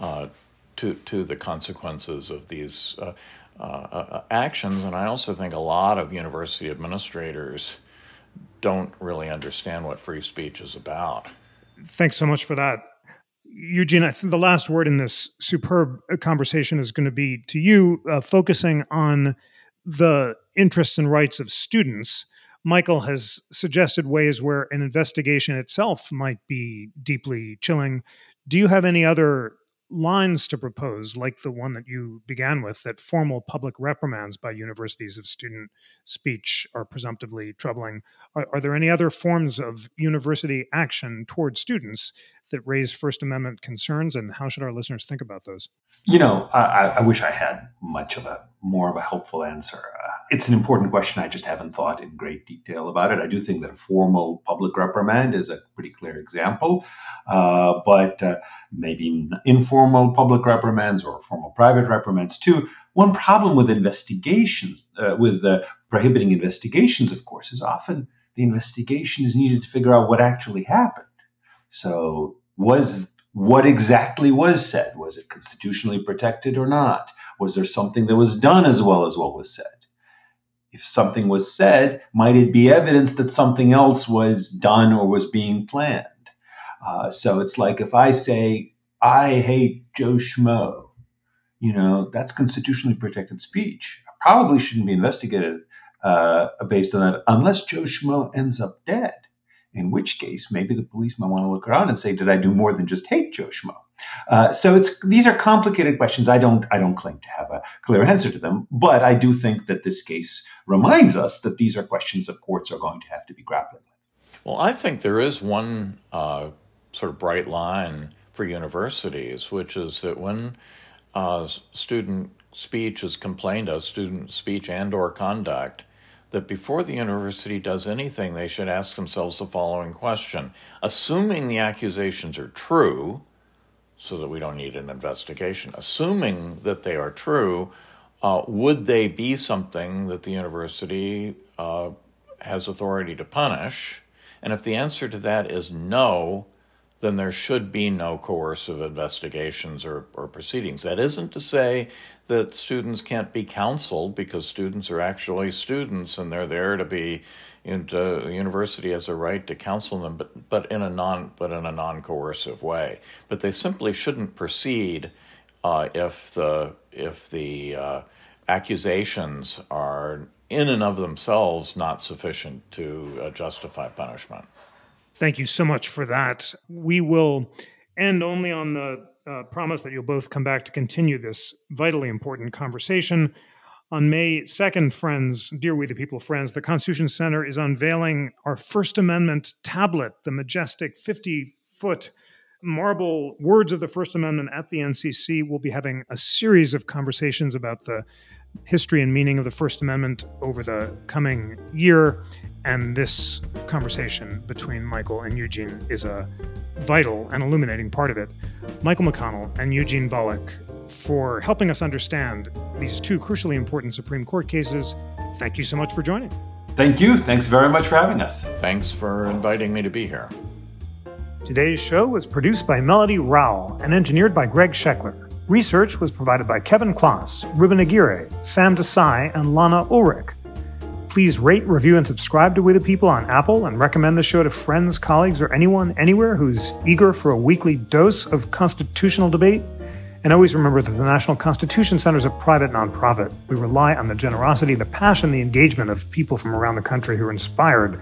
Speaker 2: uh, to, to the consequences of these uh, uh, uh, actions. And I also think a lot of university administrators don't really understand what free speech is about.
Speaker 1: Thanks so much for that. Eugene, I think the last word in this superb conversation is going to be to you, uh, focusing on the interests and rights of students. Michael has suggested ways where an investigation itself might be deeply chilling. Do you have any other lines to propose, like the one that you began with, that formal public reprimands by universities of student speech are presumptively troubling? Are, are there any other forms of university action towards students that raise First Amendment concerns, and how should our listeners think about those?
Speaker 3: You know, I, I wish I had much of a more of a helpful answer. It's an important question. I just haven't thought in great detail about it. I do think that a formal public reprimand is a pretty clear example, uh, but uh, maybe informal public reprimands or formal private reprimands too. One problem with investigations, uh, with uh, prohibiting investigations, of course, is often the investigation is needed to figure out what actually happened. So, was what exactly was said? Was it constitutionally protected or not? Was there something that was done as well as what was said? If something was said, might it be evidence that something else was done or was being planned? Uh, so it's like if I say, I hate Joe Schmo, you know, that's constitutionally protected speech. I probably shouldn't be investigated uh, based on that unless Joe Schmo ends up dead in which case maybe the police might want to look around and say, did I do more than just hate Joe Schmo? Uh, so it's these are complicated questions. I don't I don't claim to have a clear answer to them, but I do think that this case reminds us that these are questions that courts are going to have to be grappling with.
Speaker 2: Well, I think there is one uh, sort of bright line for universities, which is that when uh, student speech is complained of, student speech and or conduct, that before the university does anything, they should ask themselves the following question Assuming the accusations are true, so that we don't need an investigation, assuming that they are true, uh, would they be something that the university uh, has authority to punish? And if the answer to that is no, then there should be no coercive investigations or, or proceedings. That isn't to say that students can't be counseled because students are actually students and they're there to be you know, the university has a right to counsel them but but in a non but in a non coercive way but they simply shouldn't proceed uh, if the if the uh, accusations are in and of themselves not sufficient to uh, justify punishment
Speaker 1: Thank you so much for that. We will end only on the uh, promise that you'll both come back to continue this vitally important conversation. On May 2nd, friends, dear We the People friends, the Constitution Center is unveiling our First Amendment tablet, the majestic 50 foot marble words of the First Amendment at the NCC. We'll be having a series of conversations about the history and meaning of the First Amendment over the coming year. And this conversation between Michael and Eugene is a vital and illuminating part of it. Michael McConnell and Eugene Volokh, for helping us understand these two crucially important Supreme Court cases, thank you so much for joining.
Speaker 3: Thank you. Thanks very much for having us.
Speaker 2: Thanks for inviting me to be here.
Speaker 1: Today's show was produced by Melody Rowell and engineered by Greg Scheckler. Research was provided by Kevin Kloss, Ruben Aguirre, Sam Desai, and Lana Ulrich. Please rate, review, and subscribe to We the People on Apple and recommend the show to friends, colleagues, or anyone anywhere who's eager for a weekly dose of constitutional debate. And always remember that the National Constitution Center is a private nonprofit. We rely on the generosity, the passion, the engagement of people from around the country who are inspired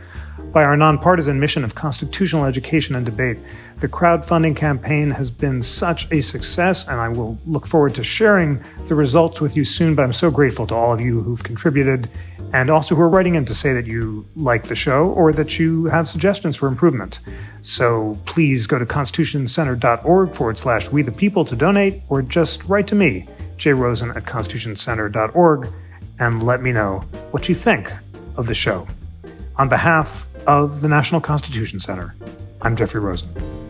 Speaker 1: by our nonpartisan mission of constitutional education and debate. The crowdfunding campaign has been such a success, and I will look forward to sharing the results with you soon. But I'm so grateful to all of you who've contributed and also who are writing in to say that you like the show or that you have suggestions for improvement. So please go to constitutioncenter.org forward slash we the people to donate, or just write to me, jrosen at constitutioncenter.org, and let me know what you think of the show. On behalf of the National Constitution Center, I'm Jeffrey Rosen.